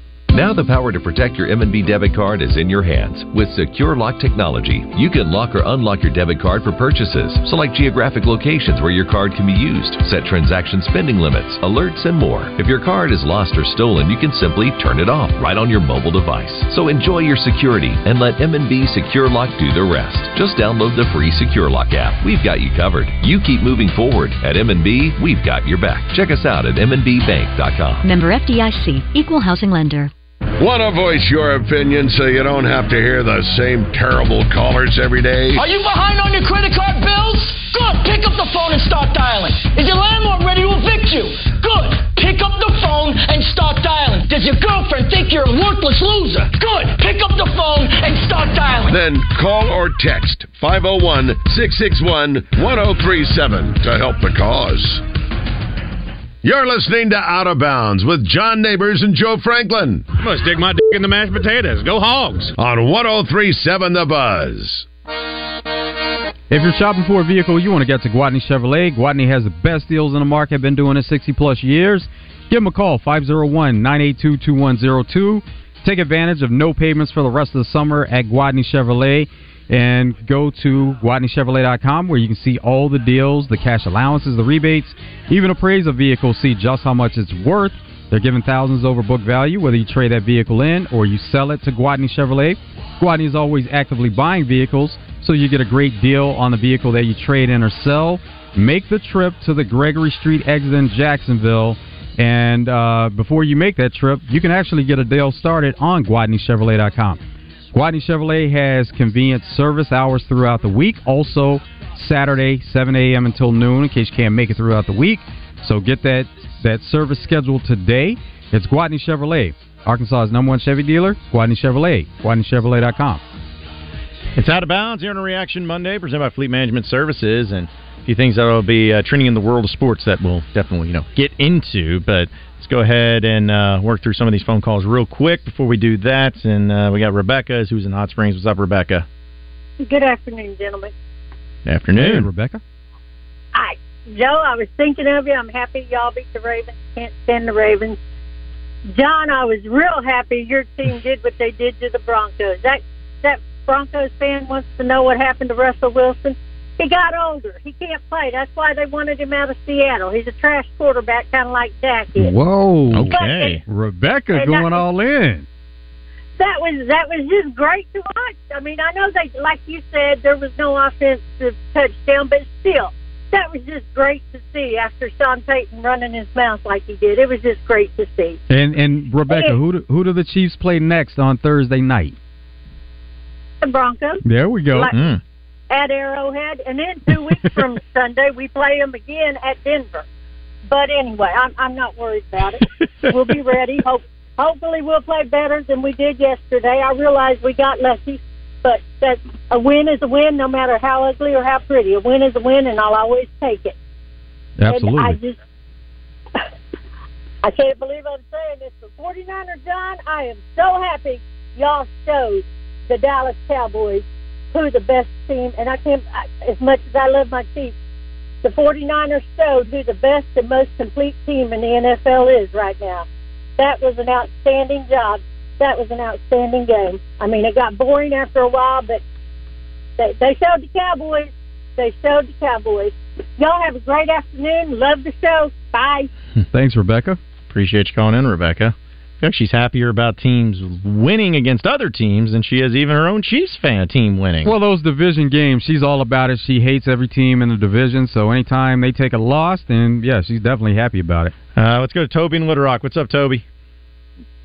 Now the power to protect your M&B debit card is in your hands. With Secure Lock technology, you can lock or unlock your debit card for purchases. Select geographic locations where your card can be used, set transaction spending limits, alerts, and more. If your card is lost or stolen, you can simply turn it off right on your mobile device. So enjoy your security and let M&B Secure Lock do the rest. Just download the free Secure Lock app. We've got you covered. You keep moving forward. At M&B, we've got your back. Check us out at mnbbank.com. Member FDIC, Equal Housing Lender. Want to voice your opinion so you don't have to hear the same terrible callers every day? Are you behind on your credit card bills? Good. Pick up the phone and start dialing. Is your landlord ready to evict you? Good. Pick up the phone and start dialing. Does your girlfriend think you're a worthless loser? Good. Pick up the phone and start dialing. Then call or text 501 661 1037 to help the cause. You're listening to Out of Bounds with John Neighbors and Joe Franklin. I'm going to stick my dick in the mashed potatoes. Go Hogs. On 1037 The Buzz. If you're shopping for a vehicle, you want to get to Gwatney Chevrolet. Gwatney has the best deals in the market. Been doing it 60 plus years. Give them a call 501-982-2102. Take advantage of no payments for the rest of the summer at Gwatney Chevrolet and go to GwatneyChevrolet.com where you can see all the deals, the cash allowances, the rebates, even appraise a vehicle, see just how much it's worth. They're giving thousands over book value, whether you trade that vehicle in or you sell it to Gwatney Chevrolet. Gwatney is always actively buying vehicles, so you get a great deal on the vehicle that you trade in or sell. Make the trip to the Gregory Street exit in Jacksonville. And uh, before you make that trip, you can actually get a deal started on GwatneyChevrolet.com. Gwatney Chevrolet has convenient service hours throughout the week. Also, Saturday, 7 a.m. until noon, in case you can't make it throughout the week. So get that that service scheduled today. It's Gwatney Chevrolet, Arkansas's number one Chevy dealer. Gwatney Chevrolet, GwatneyChevrolet.com. It's out of bounds here on a Reaction Monday, presented by Fleet Management Services, and few things that will be uh, trending in the world of sports that we'll definitely you know get into. But let's go ahead and uh, work through some of these phone calls real quick before we do that. And uh, we got Rebecca, who's in Hot Springs. What's up, Rebecca? Good afternoon, gentlemen. Afternoon, Rebecca. Hi, Joe. I was thinking of you. I'm happy y'all beat the Ravens. Can't stand the Ravens. John, I was real happy your team did what they did to the Broncos. That that Broncos fan wants to know what happened to Russell Wilson. He got older. He can't play. That's why they wanted him out of Seattle. He's a trash quarterback, kind of like Dak is. Whoa. Okay. Rebecca going that- all in. That was that was just great to watch. I mean, I know they, like you said, there was no offensive touchdown, but still, that was just great to see after Sean Payton running his mouth like he did. It was just great to see. And and Rebecca, Hey. who do, who do the Chiefs play next on Thursday night? The Broncos. There we go. Like- Mm. At Arrowhead, and then two weeks from Sunday we play them again at Denver. But anyway, I'm I'm not worried about it. we'll be ready. Hope hopefully we'll play better than we did yesterday. I realize we got lucky, but that a win is a win, no matter how ugly or how pretty. A win is a win, and I'll always take it. Absolutely. And I just I can't believe I'm saying this, but 49er John, I am so happy y'all showed the Dallas Cowboys who the best team, and I can't, I, as much as I love my Chiefs, the 49ers showed who the best and most complete team in the NFL is right now. That was an outstanding job. That was an outstanding game. I mean, it got boring after a while, but they, they showed the Cowboys. They showed the Cowboys. Y'all have a great afternoon. Love the show. Bye. Thanks, Rebecca. Appreciate you calling in, Rebecca. I like she's happier about teams winning against other teams than she is even her own Chiefs fan team winning. Well, those division games, she's all about it. She hates every team in the division, so anytime they take a loss, then yeah, she's definitely happy about it. Uh, let's go to Toby in Little Rock. What's up, Toby?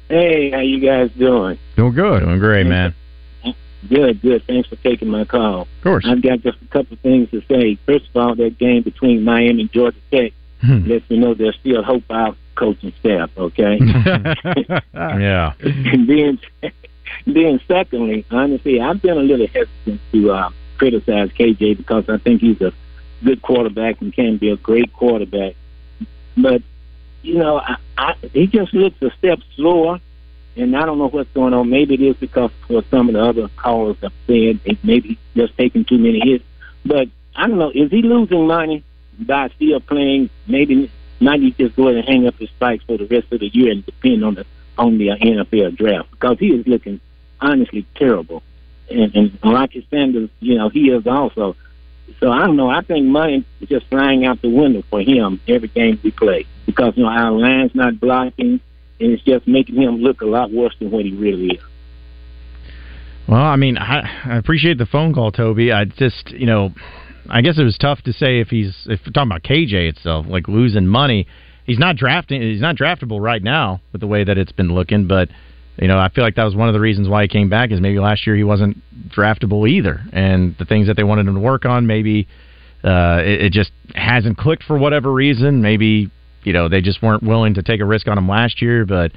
Hey, how you guys doing? Doing good. Doing great, man. Good, good. Thanks for taking my call. Of course. I've got just a couple of things to say. First of all, that game between Miami and Georgia Tech lets me know there's still hope for our coaching staff, okay? yeah. and then, then secondly, honestly, I've been a little hesitant to uh, criticize KJ because I think he's a good quarterback and can be a great quarterback. But you know, I, I, he just looks a step slower, and I don't know what's going on. Maybe it is because what some of the other callers have said, it maybe just taking too many hits. But I don't know, is he losing money by still playing? Maybe he just go ahead and hang up his spikes for the rest of the year and depend on the on the NFL draft because he is looking honestly terrible. And, and Rocket Sanders, you know, he is also. So I don't know. I think money is just flying out the window for him every game we play because you know our line's not blocking, and it's just making him look a lot worse than what he really is. Well, I mean, I, I appreciate the phone call, Toby. I just, you know, I guess it was tough to say if he's if we're talking about KJ itself, like losing money. He's not drafting. He's not draftable right now with the way that it's been looking. But you know, I feel like that was one of the reasons why he came back. Is maybe last year he wasn't draftable either, and the things that they wanted him to work on, maybe uh, it, it just hasn't clicked for whatever reason. Maybe you know they just weren't willing to take a risk on him last year, but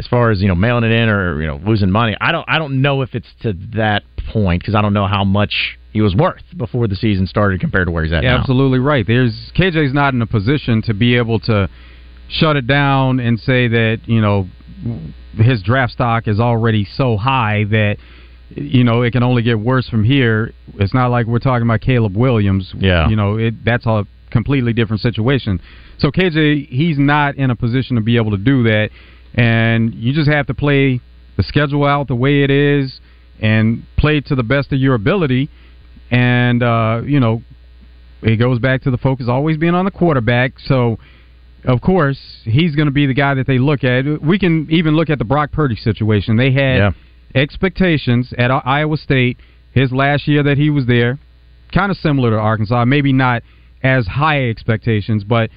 as far as you know mailing it in or you know losing money i don't i don't know if it's to that point because i don't know how much he was worth before the season started compared to where he's at Yeah, now absolutely right. There's KJ's not in a position to be able to shut it down and say that you know his draft stock is already so high that you know it can only get worse from here. It's not like we're talking about Caleb Williams. Yeah. you know it, that's a completely different situation. So KJ, he's not in a position to be able to do that, and you just have to play the schedule out the way it is and play to the best of your ability. And uh, you know, it goes back to the focus always being on the quarterback. So of course, he's going to be the guy that they look at. We can even look at the Brock Purdy situation. They had Yeah. expectations at Iowa State his last year that he was there, kind of similar to Arkansas, maybe not as high expectations, but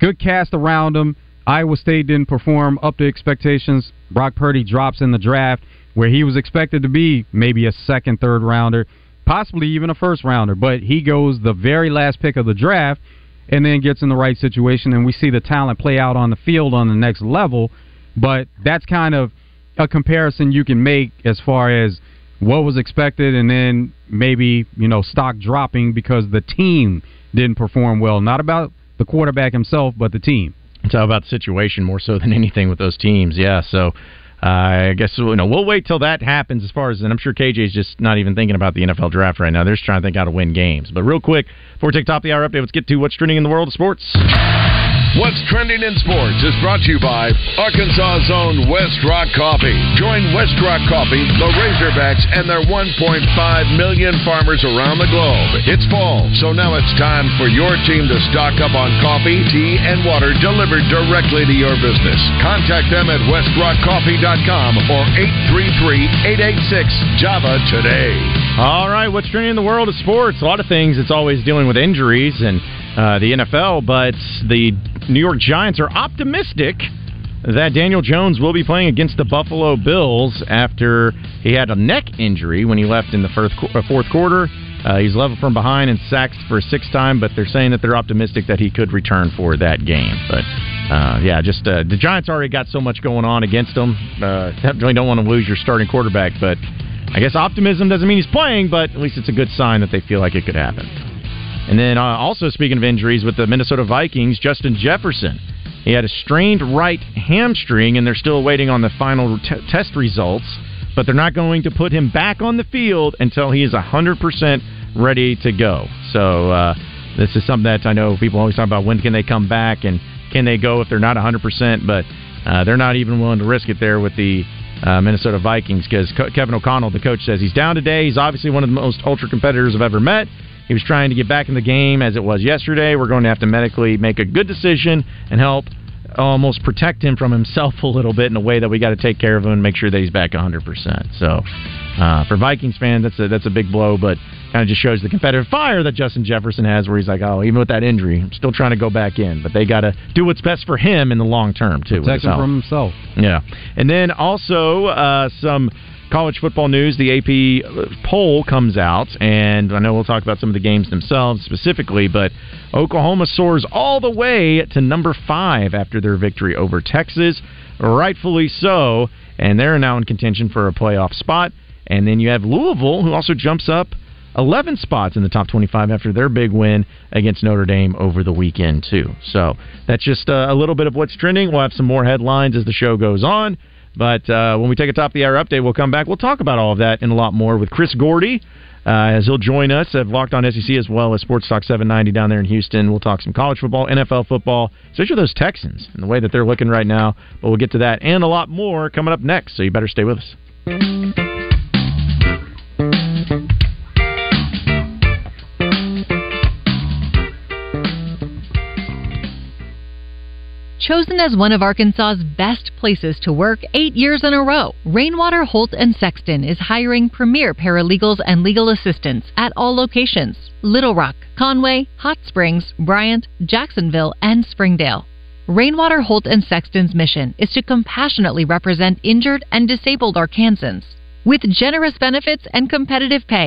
good cast around him. Iowa State didn't perform up to expectations. Brock Purdy drops in the draft where he was expected to be maybe a second, third rounder, possibly even a first rounder, but he goes the very last pick of the draft and then gets in the right situation and we see the talent play out on the field on the next level, but that's kind of a comparison you can make as far as what was expected and then maybe, you know, stock dropping because the team didn't perform well. Not about the quarterback himself, but the team. It's all about the situation more so than anything with those teams. Yeah, so Uh, I guess you know we'll wait till that happens. As far as and I'm sure KJ's just not even thinking about the NFL draft right now. They're just trying to think how to win games. But real quick, before we take top of the hour update, let's get to what's trending in the world of sports. What's trending in sports is brought to you by Arkansas's own West Rock Coffee. Join West Rock Coffee, the Razorbacks, and their 1.5 million farmers around the globe. It's fall, so now it's time for your team to stock up on coffee, tea, and water delivered directly to your business. Contact them at westrockcoffee.com or 833-886-JAVA today. All right, what's trending in the world of sports? A lot of things. It's always dealing with injuries and uh, the NFL, but the New York Giants are optimistic that Daniel Jones will be playing against the Buffalo Bills after he had a neck injury when he left in the first, uh, fourth quarter. Uh, he's level from behind and sacked for a sixth time, but they're saying that they're optimistic that he could return for that game. But uh, yeah, just uh, the Giants already got so much going on against them. Uh, definitely don't want to lose your starting quarterback, but I guess optimism doesn't mean he's playing, but at least it's a good sign that they feel like it could happen. And then uh, also speaking of injuries with the Minnesota Vikings, Justin Jefferson. He had a strained right hamstring, and they're still waiting on the final t- test results. But they're not going to put him back on the field until he is 100% ready to go. So uh, this is something that I know people always talk about when can they come back and can they go if they're not 100%. But uh, they're not even willing to risk it there with the uh, Minnesota Vikings because Co- Kevin O'Connell, the coach, says he's down today. He's obviously one of the most ultra competitors I've ever met. He was trying to get back in the game as it was yesterday. We're going to have to medically make a good decision and help almost protect him from himself a little bit in a way that we got to take care of him and make sure that he's back 100%. So, uh, for Vikings fans, that's a that's a big blow, but kind of just shows the competitive fire that Justin Jefferson has, where he's like, oh, even with that injury, I'm still trying to go back in, but they got to do what's best for him in the long term too. Protect him from himself. Yeah. And then also uh, some college football news. The AP poll comes out, and I know we'll talk about some of the games themselves specifically, but Oklahoma soars all the way to number five after their victory over Texas. Rightfully so. And they're now in contention for a playoff spot. And then you have Louisville, who also jumps up 11 spots in the top 25 after their big win against Notre Dame over the weekend, too. So that's just uh, a little bit of what's trending. We'll have some more headlines as the show goes on. But uh, when we take a top of the hour update, we'll come back. We'll talk about all of that and a lot more with Chris Gordy. Uh, as he'll join us at Locked On SEC as well as Sports Talk 790 down there in Houston. We'll talk some college football, NFL football, especially those Texans and the way that they're looking right now. But we'll get to that and a lot more coming up next, so you better stay with us. Chosen as one of Arkansas's best places to work eight years in a row, Rainwater Holt and Sexton is hiring premier paralegals and legal assistants at all locations Little Rock, Conway, Hot Springs, Bryant, Jacksonville, and Springdale. Rainwater Holt and Sexton's mission is to compassionately represent injured and disabled Arkansans. With generous benefits and competitive pay,